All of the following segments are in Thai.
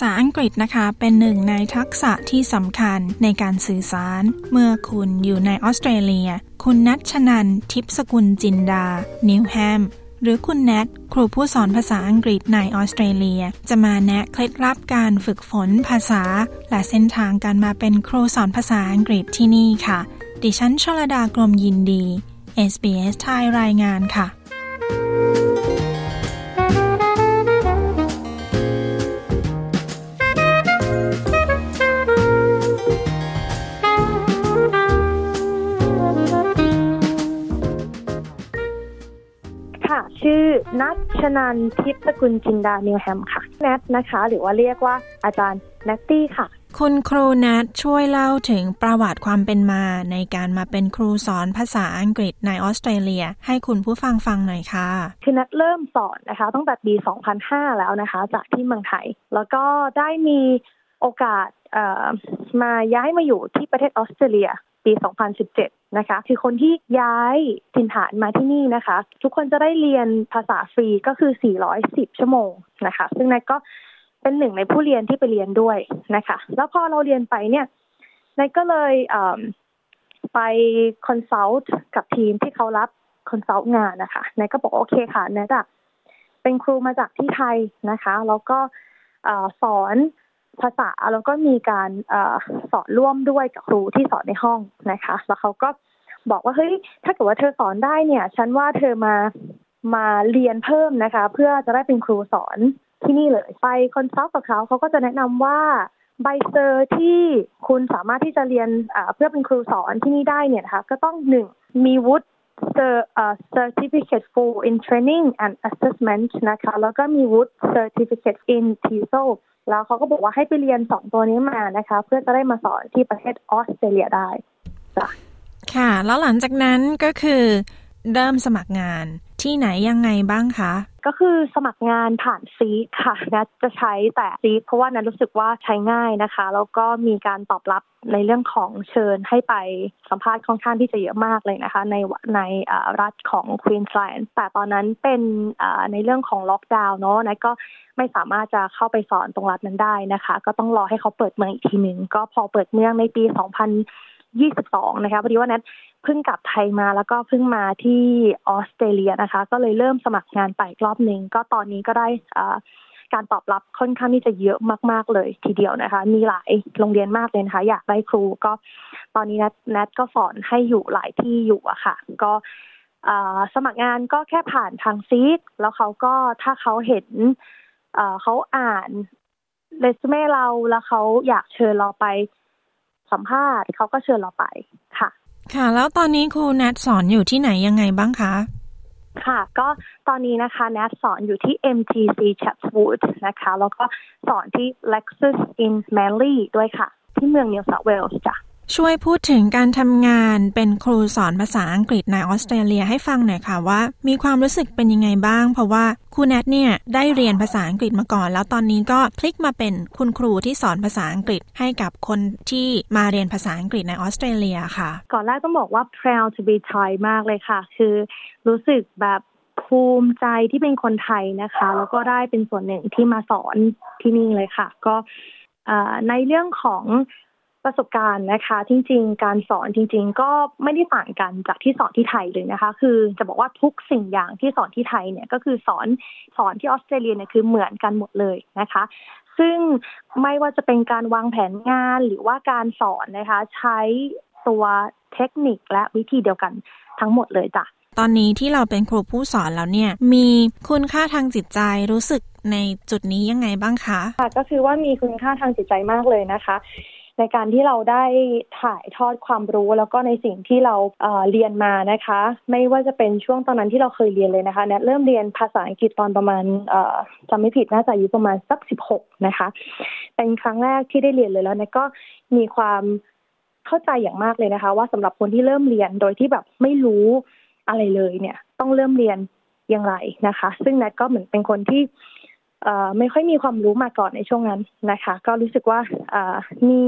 ษาอังกฤษนะคะ เป็นหนึ่งในทักษะที่สำคัญในการสื่อสาร เมื่อคุณอยู่ในออสเตรเลีย คุณนัทชนันทิพสกุลจินดา นิวแฮม หรือคุณแนทครูผู้สอนภาษาอังกฤษในออสเตรเลีย จะมาแนะเคล็ดลับการฝึกฝนภาษา และเส้นทางการมาเป็นครูสอนภาษาอังกฤษที่นี่ค่ะ ดิฉันชลดากรมยินดี SBS ไทยรายงานค่ะ ชื่อนัทชนันทิพสกุลจินดานิวแฮมค่ะแนทนะคะ หรือว่าเรียกว่าอาจารย์นัตตี้ค่ะ คุณครูนัทช่วยเล่าถึงประวัติความเป็นมา ในการมาเป็นครูสอนภาษาอังกฤษในออสเตรเลีย ให้คุณผู้ฟังฟังหน่อยค่ะคือนัทเริ่มสอนนะคะ ตั้งแต่ปี 2005 แล้วนะคะ จากที่เมืองไทย แล้วก็ได้มีโอกาส มาย้ายมาอยู่ที่ประเทศออสเตรเลียปี 2017 นะคะ คือคนที่ย้ายถิ่นฐานมาที่นี่นะคะ ทุกคนจะได้เรียนภาษาฟรีก็คือ 410 ชั่วโมงนะคะ ซึ่งแนทก็เป็นหนึ่งในผู้เรียนที่ไปเรียนด้วยนะคะ แล้วพอเราเรียนไปเนี่ยแนทก็เลยไป consult กับทีมที่เขารับ consult งานนะคะแนทก็บอกโอเคค่ะแนทจะเป็นครูมาจากที่ไทยนะคะ แล้วก็สอน ภาษาแล้วก็มีการอสอนร่วมด้วยกับครูที่สอนในห้องนะคะ แล้วเขาก็บอกว่าเฮ้ยถ้าเกิดว่าเธอสอนได้เนี่ย ฉันว่าเธอมามาเรียนเพิ่มนะคะ เพื่อจะได้เป็นครูสอนที่นี่เลยไปคอนซัลท์กับเขาเขาก็จะแนะนำว่าใบเซอร์ที่คุณสามารถที่จะเรียนเพื่อเป็นครูสอนที่นี่ได้เนี่ยนะคะก็ต้องหนึ่งมีวุฒิ certificate for in training and assessment นะคะแล้วก็มีวุฒิ certificate in TESOL แล้วเขาก็บอกว่าให้ไปเรียนสองตัวนี้มานะคะ เพื่อจะได้มาสอนที่ประเทศออสเตรเลียได้จ้ะค่ะ แล้วหลังจากนั้นก็คือเริ่มสมัครงาน ที่ไหนยังไงบ้างคะ ก็คือสมัครงานผ่านซีค่ะนะจะใช้แต่ซีเพราะว่านั้นรู้สึกว่าใช้ง่ายนะคะ แล้วก็มีการตอบรับในเรื่องของเชิญให้ไปสัมภาษณ์ค่อนข้างที่จะเยอะมากเลยนะคะ ในในรัฐของควีนสแลนด์แต่ตอนนั้นเป็นในเรื่องของล็อกดาวน์เนาะนะก็ไม่สามารถจะเข้าไปสอนตรงรัฐนั้นได้นะคะ ก็ต้องรอให้เขาเปิดเมืองอีกทีหนึ่งก็พอเปิดเมืองในปี 2022 นะคะพอดีว่านัท เพิ่งกลับไทยมาแล้วก็เพิ่งมาที่ออสเตรเลียนะคะ ก็เลยเริ่มสมัครงานไปรอบหนึ่งก็ตอนนี้ก็ได้การตอบรับค่อนข้างที่จะเยอะมาก ๆ เลยทีเดียวนะคะ มีหลายโรงเรียนมากเลยนะคะ อยากได้ครูก็ตอนนี้นัทนัทก็สอนให้อยู่หลายที่อยู่อะค่ะ ก็สมัครงานก็แค่ผ่านทางซีกแล้วเขาก็ถ้าเขาเห็นเขาอ่านเรซูเม่เราแล้วเขาอยากเชิญเราไปสัมภาษณ์เขาก็เชิญเราไปค่ะ ค่ะ แล้วตอนนี้ครูแนทสอนอยู่ที่ไหนยังไงบ้างคะค่ะ ก็ตอนนี้นะคะแนทสอนอยู่ที่ MTC Chatswood นะคะ แล้วก็สอนที่ Lexus in Manly ด้วยค่ะ ที่เมือง New South Wales จ้ะ ช่วยพูดถึงการทำงานเป็นครูสอนภาษาอังกฤษในออสเตรเลียให้ฟังหน่อยค่ะว่า มีความรู้สึกเป็นยังไงบ้าง เพราะว่าครูแนทเนี่ยได้เรียนภาษาอังกฤษมาก่อน แล้วตอนนี้ก็พลิกมาเป็นคุณครูที่สอนภาษาอังกฤษให้กับคนที่มาเรียนภาษาอังกฤษในออสเตรเลียค่ะ ก่อนแรกต้องบอกว่า proud to be Thai มากเลยค่ะ คือรู้สึกแบบภูมิใจที่เป็นคนไทยนะคะ แล้วก็ได้เป็นส่วนหนึ่งที่มาสอนที่นี่เลยค่ะ ก็ในเรื่องของ ประสบการณ์นะคะ จริง ๆ การสอนจริง ๆ ก็ไม่ได้ต่างกันจากที่สอนที่ไทยเลยนะคะ คือจะบอกว่าทุกสิ่งอย่างที่สอนที่ไทยเนี่ยก็คือสอนสอนที่ออสเตรเลียเนี่ยคือเหมือนกันหมดเลยนะคะ ซึ่งไม่ว่าจะเป็นการวางแผนงานหรือว่าการสอนนะคะ ใช้ตัวเทคนิคและวิธีเดียวกันทั้งหมดเลยจ้ะตอนนี้ที่เราเป็นครูผู้สอนแล้วเนี่ย มีคุณค่าทางจิตใจรู้สึกในจุดนี้ยังไงบ้างคะค่ะก็คือว่ามีคุณค่าทางจิตใจมากเลยนะคะ ในการที่เราได้ถ่ายทอดความรู้แล้วก็ในสิ่งที่เราเเรียนมานะคะ ไม่ว่าจะเป็นช่วงตอนนั้นที่เราเคยเรียนเลยนะคะเนเริ่มเรียนภาษาอังกฤษตอนประมาณจำไม่ผิดน่าจะอายุประมาณสักสิบหกนะคะ เป็นครั้งแรกที่ได้เรียนเลยแล้วเนก็มีความเข้าใจอย่างมากเลยนะคะ ว่าสำหรับคนที่เริ่มเรียนโดยที่แบบไม่รู้อะไรเลยเนี่ย ต้องเริ่มเรียนอย่างไรนะคะ ซึ่งนัทก็เหมือนเป็นคนที่ ไม่ค่อยมีความรู้มาก่อนในช่วงนั้นนะคะ ก็รู้สึกว่ามี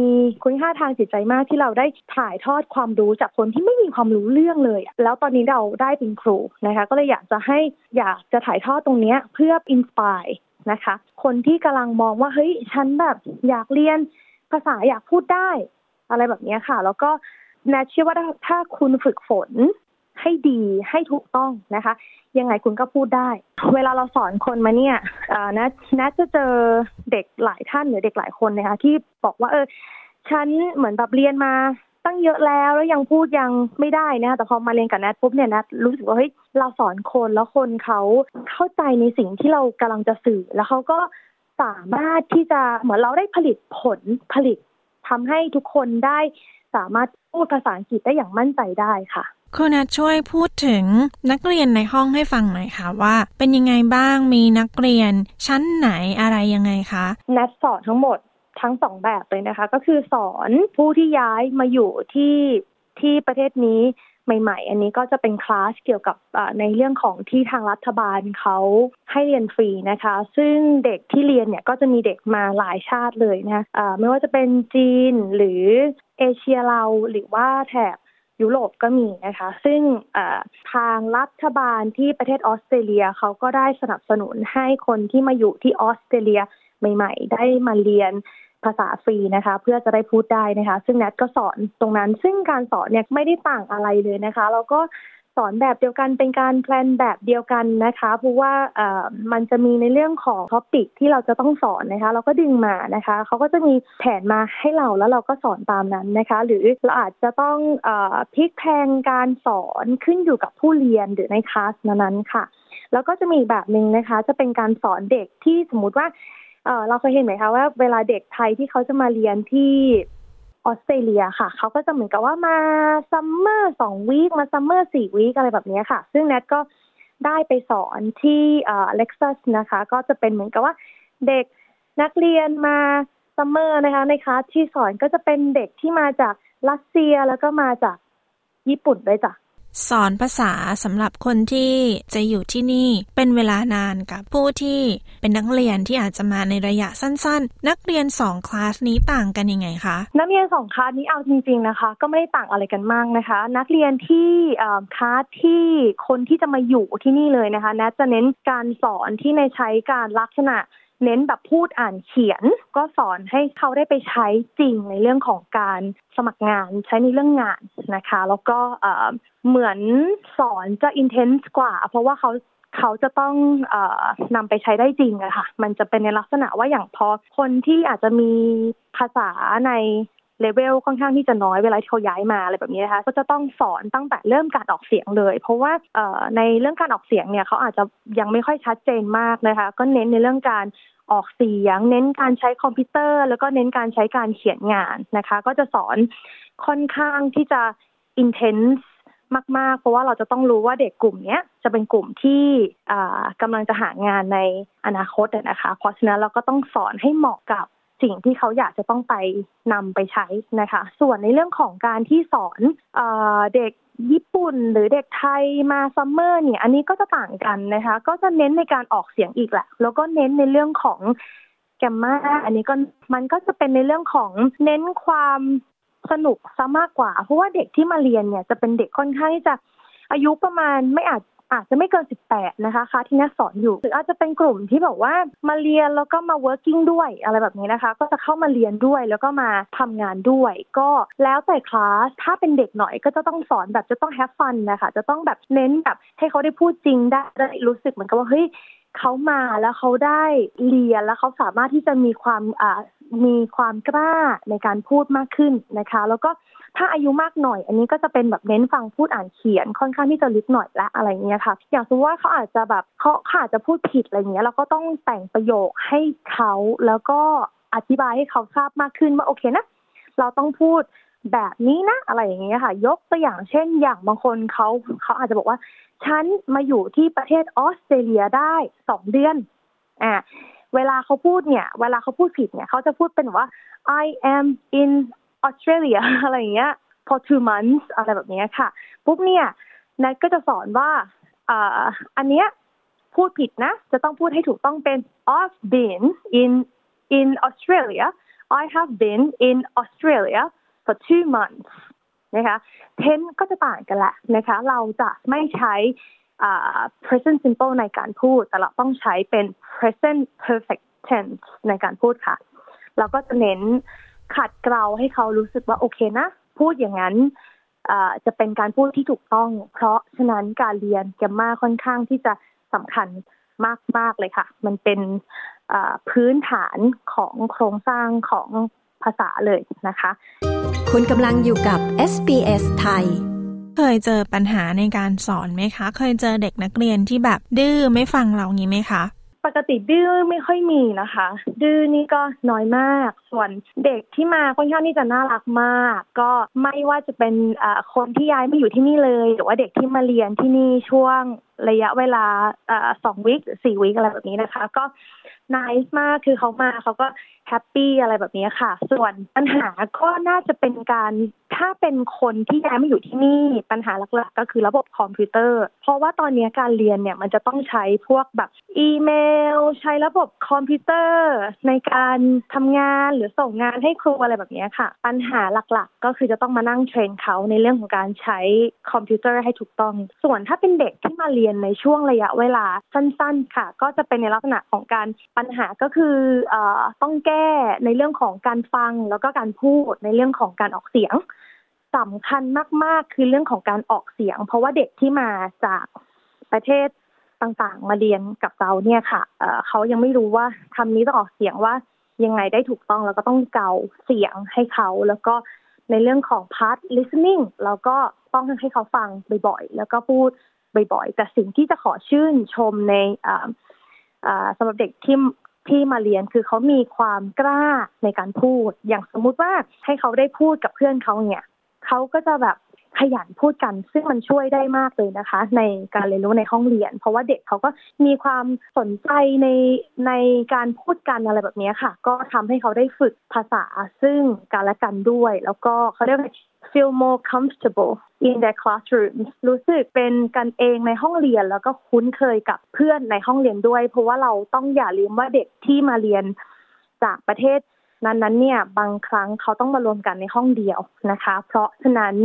คุณค่าทางจิตใจมากที่เราได้ถ่ายทอดความรู้จากคนที่ไม่มีความรู้เรื่องเลย แล้วตอนนี้เราได้เป็นครูนะคะ ก็เลยอยากจะให้อยากจะถ่ายทอดตรงนี้เพื่ออินสปายนะคะ คนที่กำลังมองว่าเฮ้ยฉันแบบอยากเรียนภาษาอยากพูดได้ อะไรแบบนี้ค่ะ แล้วก็แนทเชื่อว่าถ้าคุณฝึกฝน ให้ดีให้ถูกต้องนะคะ ยังไงคุณก็พูดได้ เวลาเราสอนคนมาเนี่ยนะนะจะเจอเด็กหลายท่านหรือเด็กหลายคนนะคะที่บอกว่าเออฉันเหมือนแบบเรียนมาตั้งเยอะแล้วแล้วยังพูดยังไม่ได้นะแต่พอมาเรียนกับแนทปุ๊บเนี่ยแนทรู้สึกว่าเฮ้ยเราสอนคนแล้วคนเขาเข้าใจในสิ่งที่เรากำลังจะสื่อ แล้วเขาก็สามารถที่จะเหมือนเราได้ผลิตผลผลิตทำให้ทุกคนได้สามารถพูดภาษาอังกฤษได้อย่างมั่นใจได้ค่ะ คุณนัทช่วยพูดถึงนักเรียนในห้องให้ฟังหน่อยค่ะว่า เป็นยังไงบ้างมีนักเรียนชั้นไหนอะไรยังไงคะนัทสอนทั้งหมดทั้งสองแบบเลยนะคะ ก็คือสอนผู้ที่ย้ายมาอยู่ที่ที่ประเทศนี้ใหม่ ๆ อันนี้ก็จะเป็นคลาสเกี่ยวกับในเรื่องของที่ทางรัฐบาลเขาให้เรียนฟรีนะคะ ซึ่งเด็กที่เรียนเนี่ยก็จะมีเด็กมาหลายชาติเลยนะะไม่ว่าจะเป็นจีนหรือเอเชียเราหรือว่าแถบ ยุโรปก็มีนะคะ ซึ่งทางรัฐบาลที่ประเทศออสเตรเลียเขาก็ได้สนับสนุนให้คนที่มาอยู่ที่ออสเตรเลียใหม่ ๆ ได้มาเรียนภาษาฟรีนะคะ เพื่อจะได้พูดได้นะคะ ซึ่งแนทก็สอนตรงนั้น ซึ่งการสอนเนี่ยไม่ได้ต่างอะไรเลยนะคะ แล้วก็ สอนแบบเดียวกันเป็นการ plan แบบเดียวกันนะคะเพราะว่าเอ่อมันจะมีในเรื่องของ topic ที่เราจะต้องสอนนะคะ เราก็ดึงมานะคะเขาก็จะมีแผนมาให้เราแล้วเราก็สอนตามนั้นนะคะ หรือเราอาจจะต้องเอ่อพลิกแพลงการสอนขึ้นอยู่กับผู้เรียนหรือในคลาสนั้นค่ะ แล้วก็จะมีแบบหนึ่งนะคะ จะเป็นการสอนเด็กที่สมมุติว่าเออเราเคยเห็นไหมคะว่าเวลาเด็กไทยที่เขาจะมาเรียนที่ ออสเตรเลียค่ะ เขาก็จะเหมือนกับว่ามา summer สอง week มา summer สี่ week อะไรแบบนี้ค่ะ ซึ่งแนทก็ได้ไปสอนที่เอ่อ Lexis นะคะ ก็จะเป็นเหมือนกับว่าเด็กนักเรียนมา summer นะคะ ในคลาสที่สอนก็จะเป็นเด็กที่มาจากรัสเซียแล้วก็มาจากญี่ปุ่นด้วยจ้ะ สอนภาษาสำหรับคนที่จะอยู่ที่นี่เป็นเวลานานกับผู้ที่เป็นนักเรียนที่อาจจะมาในระยะสั้น ๆ นักเรียนสองคลาสนี้ต่างกันยังไงคะนักเรียนสองคลาสนี้เอาจริง ๆนะคะ ก็ไม่ได้ต่างอะไรกันมากนะคะ นักเรียนที่คลาสที่คนที่จะมาอยู่ที่นี่เลยนะคะแนัจะเน้นการสอนที่ในใช้การลักษณะ เน้นแบบพูดอ่านเขียน ก็สอนให้เขาได้ไปใช้จริงในเรื่องของการสมัครงานใช้ในเรื่องงานนะคะ แล้วก็เหมือนสอนจะอินเทนส์กว่า เพราะว่าเขาเขาจะต้องอนำไปใช้ได้จริงอะค่ะ มันจะเป็นในลักษณะว่าอย่างพอคนที่อาจจะมีภาษาใน เลเวลค่อนข้างที่จะน้อยเวลาที่เขาย้ายมาอะไรแบบนี้นะคะก็จะต้องสอนตั้งแต่เริ่มการออกเสียงเลย เพราะว่าในเรื่องการออกเสียงเนี่ยเขาอาจจะยังไม่ค่อยชัดเจนมากนะคะ ก็เน้นในเรื่องการออกเสียง เน้นการใช้คอมพิวเตอร์ แล้วก็เน้นการใช้การเขียนงานนะคะ ก็จะสอนค่อนข้างที่จะอินเทนส์มาก ๆ เพราะว่าเราจะต้องรู้ว่าเด็กกลุ่มนี้จะเป็นกลุ่มที่กำลังจะหางานในอนาคตนะคะ เพราะฉะนั้นเราก็ต้องสอนให้เหมาะกับ สิ่งที่เขาอยากจะต้องไปนำไปใช้นะคะ ส่วนในเรื่องของการที่สอนเอเด็กญี่ปุ่นหรือเด็กไทยมาซัมเมอร์เนี่ย อันนี้ก็จะต่างกันนะคะ ก็จะเน้นในการออกเสียงอีกแหละ แล้วก็เน้นในเรื่องของแกมมาอันนี้ก็มันก็จะเป็นในเรื่องของเน้นความสนุกซะมากกว่า เพราะว่าเด็กที่มาเรียนเนี่ยจะเป็นเด็กค่อนข้างที่จะอายุประมาณไม่อาจ อาจจะไม่เกิน 18 นะคะคะที่นักสอนอยู่ หรืออาจจะเป็นกลุ่มที่แบบว่ามาเรียนแล้วก็มา working ด้วยอะไรแบบนี้นะคะ ก็จะเข้ามาเรียนด้วยแล้วก็มาทำงานด้วย ก็แล้วแต่คลาสถ้าเป็นเด็กหน่อยก็จะต้องสอนแบบจะต้อง have fun นะคะจะต้องแบบเน้นแบบให้เขาได้พูดจริงได้ได้รู้สึกเหมือนกับว่าเฮ้ยเขามาแล้วเขาได้เรียนแล้วเขาสามารถที่จะมีความอ่ามีความกล้าในการพูดมากขึ้นนะคะ แล้วก็ ถ้าอายุมากหน่อย อันนี้ก็จะเป็นแบบเน้นฟังพูดอ่านเขียนค่อนข้างที่จะลึกหน่อยละอะไรเงี้ยค่ะ อย่างสมมติว่าเขาอาจจะแบบเขาอาจจะพูดผิดอะไรเงี้ยเราก็ต้องแต่งประโยคให้เขาแล้วก็อธิบายให้เขาทราบมากขึ้นว่าโอเคนะเราต้องพูดแบบนี้นะอะไรอย่างเงี้ยค่ะ ยกตัวอย่างเช่นอย่างบางคนเขาเขาอาจจะบอกว่า ฉันมาอยู่ที่ประเทศออสเตรเลียได้สองเดือนอ่าเวลาเขาพูดเนี่ย เวลาเขาพูดผิดเนี่ยเขาจะพูดเป็นว่า I am in Australia อะไรอย่างเงี้ย for two months อะไรแบบนี้ค่ะ ปุ๊บเนี่ยนัทก็จะสอนว่าอันเนี้ยพูดผิดนะ จะต้องพูดให้ถูกต้องเป็น I've been in in Australia I have been in Australia for two months นะคะ tense ก็จะต่างกันแหละนะคะ เราจะไม่ใช้ present simple ในการพูด แต่เราต้องใช้เป็น present perfect tense ในการพูดค่ะ เราก็จะเน้น ขัดเกลาให้เขารู้สึกว่าโอเคนะ พูดอย่างนั้นจะเป็นการพูดที่ถูกต้อง เพราะฉะนั้นการเรียนแกมมาค่อนข้างที่จะสำคัญมาก ๆ เลยค่ะ มันเป็นพื้นฐานของโครงสร้างของภาษาเลยนะคะ คุณกำลังอยู่กับ SBS ไทย เคยเจอปัญหาในการสอนไหมคะ เคยเจอเด็กนักเรียนที่แบบดื้อไม่ฟังเรางี้ไหมคะ ปกติดื้อไม่ค่อยมีนะคะ ดื้อนี่ก็น้อยมาก ส่วนเด็กที่มาค่อนข้างที่จะน่ารักมาก ก็ไม่ว่าจะเป็นคนที่ย้ายมาอยู่ที่นี่เลย หรือว่าเด็กที่มาเรียนที่นี่ช่วงระยะเวลาสองวิคสี่วิคอะไรแบบนี้นะคะ ก็น่ารักมากคือเขามาเขาก็ happy อะไรแบบนี้ค่ะ ส่วนปัญหาก็น่าจะเป็นการถ้าเป็นคนที่ย้ายมาอยู่ที่นี่ปัญหาหลักๆ ก็คือระบบคอมพิวเตอร์ เพราะว่าตอนนี้การเรียนเนี่ยมันจะต้องใช้พวกแบบอีเมล ใช้ระบบคอมพิวเตอร์ ในการทำงานหรือส่งงานให้ครูอะไรแบบนี้ค่ะ ปัญหาหลักๆ ก็คือจะต้องมานั่ง train เขาในเรื่องของการใช้คอมพิวเตอร์ให้ถูกต้อง ส่วนถ้าเป็นเด็กที่มาเรียนในช่วงระยะเวลาสั้นๆ ค่ะ ก็จะเป็นในลักษณะของการปัญหาก็คืออต้องแก้ในเรื่องของการฟังแล้วก็การพูดในเรื่องของการออกเสียงสำคัญมากๆ คือเรื่องของการออกเสียง เพราะว่าเด็กที่มาจากประเทศต่างๆ มาเรียนกับเราเนี่ยค่ะเเขายังไม่รู้ว่าคำนี้ต้องออกเสียงว่า ยังไงได้ถูกต้องแล้วก็ต้องเกาเสียงให้เขา แล้วก็ในเรื่องของ part listening เราก็ต้องให้เขาฟังบ่อยๆ แล้วก็พูดบ่อยๆ แต่สิ่งที่จะขอชื่นชมในสำหรับเด็กที่ที่มาเรียนคือเขามีความกล้าในการพูด อย่างสมมุติว่าให้เขาได้พูดกับเพื่อนเขาเนี่ยเขาก็จะแบบ ขยันพูดกัน ซึ่งมันช่วยได้มากเลยนะคะ ในการเรียนรู้ในห้องเรียน เพราะว่าเด็กเขาก็มีความสนใจในในการพูดกันอะไรแบบนี้ค่ะ ก็ทำให้เขาได้ฝึกภาษาซึ่งการและกันด้วย แล้วก็เขาเรียก feel more comfortable in their classrooms รู้สึกเป็นกันเองในห้องเรียนแล้วก็คุ้นเคยกับเพื่อนในห้องเรียนด้วย เพราะว่าเราต้องอย่าลืมว่าเด็กที่มาเรียนจากประเทศ นั้นๆเนี่ยบางครั้งเขาต้องมารวมกันในห้องเดียวนะคะ เพราะฉะนั้น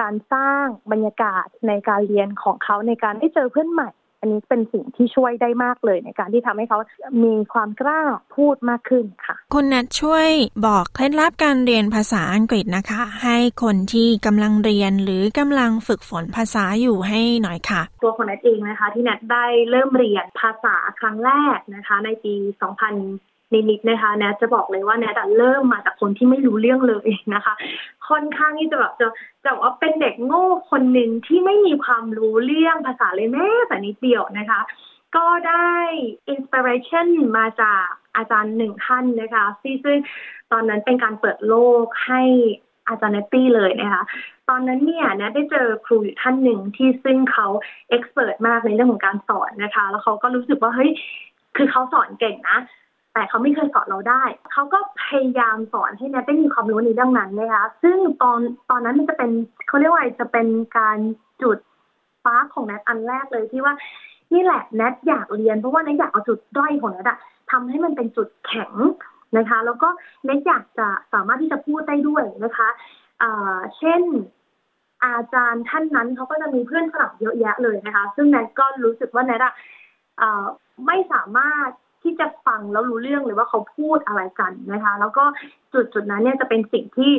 การสร้างบรรยากาศในการเรียนของเขาในการได้เจอเพื่อนใหม่ อันนี้เป็นสิ่งที่ช่วยได้มากเลยในการที่ทำให้เขามีความกล้าพูดมากขึ้นค่ะ คุณนัทช่วยบอกเคล็ดลับการเรียนภาษาอังกฤษนะคะ ให้คนที่กำลังเรียนหรือกำลังฝึกฝนภาษาอยู่ให้หน่อยค่ะ ตัวคนนัทเองนะคะ ที่นัทได้เริ่มเรียนภาษาครั้งแรกนะคะ ในปี 2000 นิดๆนะคะแนทจะบอกเลยว่าแนทเริ่มมาจากคนที่ไม่รู้เรื่องเลยนะคะ ค่อนข้างที่จะแบบจะจะว่าเป็นเด็กโง่คนหนึ่งที่ไม่มีความรู้เรื่องภาษาเลยแม้แต่นิดเดียวนะคะ ก็ได้ inspiration มาจากอาจารย์หนึ่งท่านนะคะซึ่งตอนนั้นเป็นการเปิดโลกให้อาจารย์แนตตี้เลยนะคะตอนนั้นเนี่ยแนทได้เจอครูอยู่ท่านหนึ่งที่ซึ่งเขา express มากในเรื่องของการสอนนะคะ แล้วเขาก็รู้สึกว่าเฮ้ยคือเขาสอนเก่งนะ แต่เขาไม่เคยสอนเราได้ เขาก็พยายามสอนให้แนทได้มีความรู้ในเรื่องนั้นนะคะ ซึ่งตอนตอนนั้นมันจะเป็นเขาเรียกว่าจะเป็นการจุดฟ้าของแนทอันแรกเลยที่ว่านี่แหละแนทอยากเรียนเพราะว่าแนทอยากเอาจุดด้อยของแนทอะทำให้มันเป็นจุดแข็งนะคะ แล้วก็แนทอยากจะสามารถที่จะพูดได้ด้วยนะคะเช่นอาจารย์ท่านนั้นเขาก็จะมีเพื่อนฝรั่งเยอะแยะเลยนะคะ ซึ่งแนทก็รู้สึกว่าแนทอะไม่สามารถ ที่จะฟังแล้วรู้เรื่องเลยว่าเขาพูดอะไรกันนะคะ แล้วก็จุดจุดนั้นเนี่ยจะเป็นสิ่งที่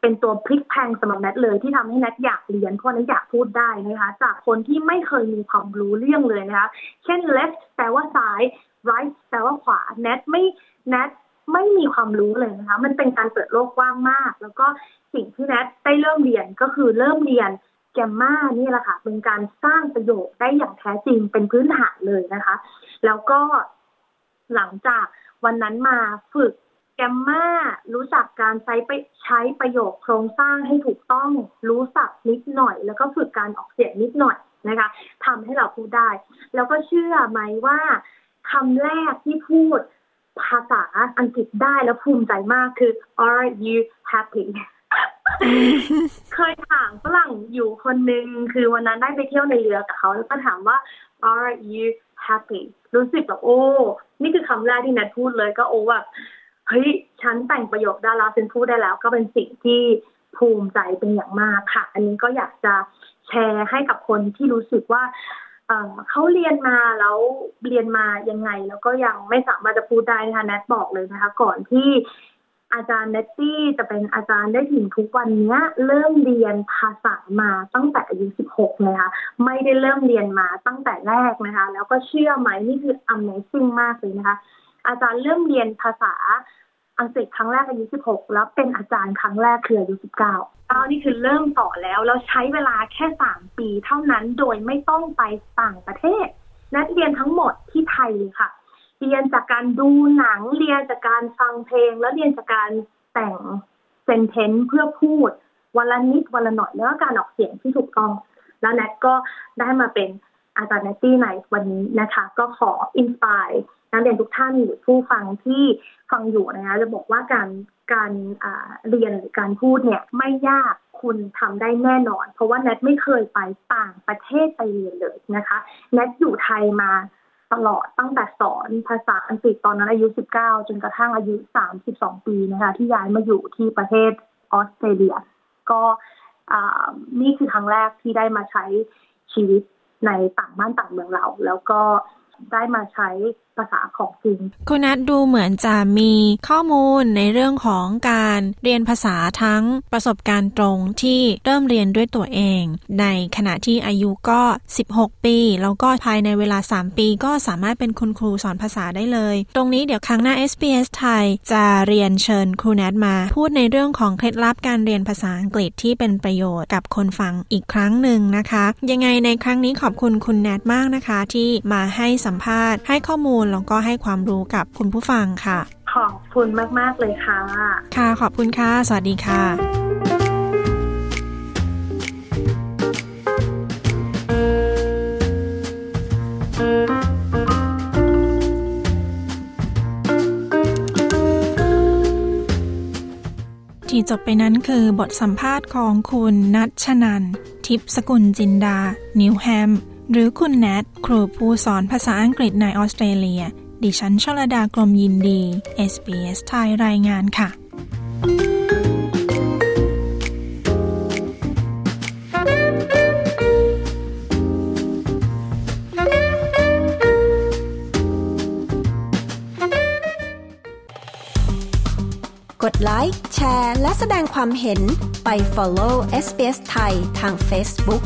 เป็นตัวพลิกแพงสำหรับแนทเลยที่ทำให้แนทอยากเรียนเพราะนัทอยากพูดได้นะคะ จากคนที่ไม่เคยมีความรู้เรื่องเลยนะคะ เช่น left แปลว่าซ้าย right แปลว่าขวาแนทไม่แนทไม่มีความรู้เลยนะคะ มันเป็นการเปิดโลกกว้างมาก แล้วก็สิ่งที่แนทได้เริ่มเรียนก็คือเริ่มเรียนแกมมานี่แหละค่ะ เป็นการสร้างประโยชน์ได้อย่างแท้จริงเป็นพื้นฐานเลยนะคะ แล้วก็ หลังจากวันนั้นมาฝึกแกมมารู้จักการใช้ไปใช้ประโยคโครงสร้างให้ถูกต้องรู้สับนิดหน่อย แล้วก็ฝึกการออกเสียงนิดหน่อยนะคะทำให้เราพูดได้ แล้วก็เชื่อไหมว่าคำแรกที่พูดภาษาอังกฤษได้แล้วภูมิใจมากคือ are you happy เคยถามฝรั่งอยู่คนนึง คือวันนั้นได้ไปเที่ยวในเรือกับเขาแล้วก็ถามว่า are you happy รู้สึกแบบโอ้ นี่คือคำแรกที่แนทพูดเลยก็โอ้แบบเฮ้ยฉันแต่งประโยคได้แล้วฉันพูดได้แล้ว ก็เป็นสิ่งที่ภูมิใจเป็นอย่างมากค่ะ อันนี้ก็อยากจะแชร์ให้กับคนที่รู้สึกว่าเขาเรียนมาแล้วเรียนมายังไง แล้วก็ยังไม่สามารถจะพูดได้นะคะแนทบอกเลยนะคะ ก่อนที่ อาจารย์เนตตี้จะเป็นอาจารย์ได้ถึงทุกวันนี้เริ่มเรียนภาษามาตั้งแต่อายุ 16 เลยค่ะ ไม่ได้เริ่มเรียนมาตั้งแต่แรกนะคะ แล้วก็เชื่อไหมนี่คือ Amazing มากเลยนะคะ อาจารย์เริ่มเรียนภาษาอังกฤษครั้งแรกอายุ 16 แล้วเป็นอาจารย์ครั้งแรกคืออายุ 19ตอนนี้คือเริ่มสอนแล้ว แล้วใช้เวลาแค่ 3 ปีเท่านั้นโดยไม่ต้องไปต่างประเทศ นักเรียนทั้งหมดที่ไทยเลยค่ะ เรียนจากการดูหนังเรียนจากการฟังเพลง แล้วเรียนจากการแต่ง sentence เพื่อพูดวันละนิดวันละหน่อยแล้วการออกเสียงที่ถูกต้อง แล้วแนทก็ได้มาเป็นอาจารย์แนตตี้ในวันนี้นะคะ ก็ขอ inspire นักเรียนทุกท่านหรือผู้ฟังที่ฟังอยู่นะคะจะบอกว่าการการเรียนหรือการพูดเนี่ยไม่ยากคุณทำได้แน่นอน เพราะว่าแนทไม่เคยไปต่างประเทศไปเรียนเลยนะคะแนทอยู่ไทยมา ตลอดตั้งแต่สอนภาษาอังกฤษตอนนั้นอายุ 19 จนกระทั่งอายุ 32 ปีนะคะที่ย้ายมาอยู่ที่ประเทศออสเตรเลีย ก็นี่คือครั้งแรกที่ได้มาใช้ชีวิตในต่างบ้านต่างเมืองเรา แล้วก็ได้มาใช้ ภาษาของจริงคุณนัทดูเหมือนจะมีข้อมูลในเรื่องของการเรียนภาษาทั้งประสบการณ์ตรงที่เริ่มเรียนด้วยตัวเอง ในขณะที่อายุก็ 16 ปี แล้วก็ภายในเวลา 3 ปีก็สามารถเป็นคุณครูสอนภาษาได้เลย ตรงนี้เดี๋ยวครั้งหน้า SBS ไทยจะเรียนเชิญครูนัทมา พูดในเรื่องของเคล็ดลับการเรียนภาษาอังกฤษที่เป็นประโยชน์กับคนฟังอีกครั้งหนึ่งนะคะ ยังไงในครั้งนี้ขอบคุณคุณแนทมากนะคะ ที่มาให้สัมภาษณ์ให้ข้อมูลแล้วก็ให้ความรู้กับคุณผู้ฟังค่ะ ขอบคุณมาก ๆ เลยค่ะ ค่ะขอบคุณค่ะ สวัสดีค่ะ ที่จบไปนั้นคือบทสัมภาษณ์ของคุณนัทชนัน ทิพสกุลจินดา นิวแฮม หรือคุณแนทครูผู้สอนภาษาอังกฤษในออสเตรเลีย ดิฉันชลดากรมยินดี SBS ไทยรายงานค่ะ กดไลค์ แชร์ และแสดงความเห็นไป follow SBS ไทยทาง Facebook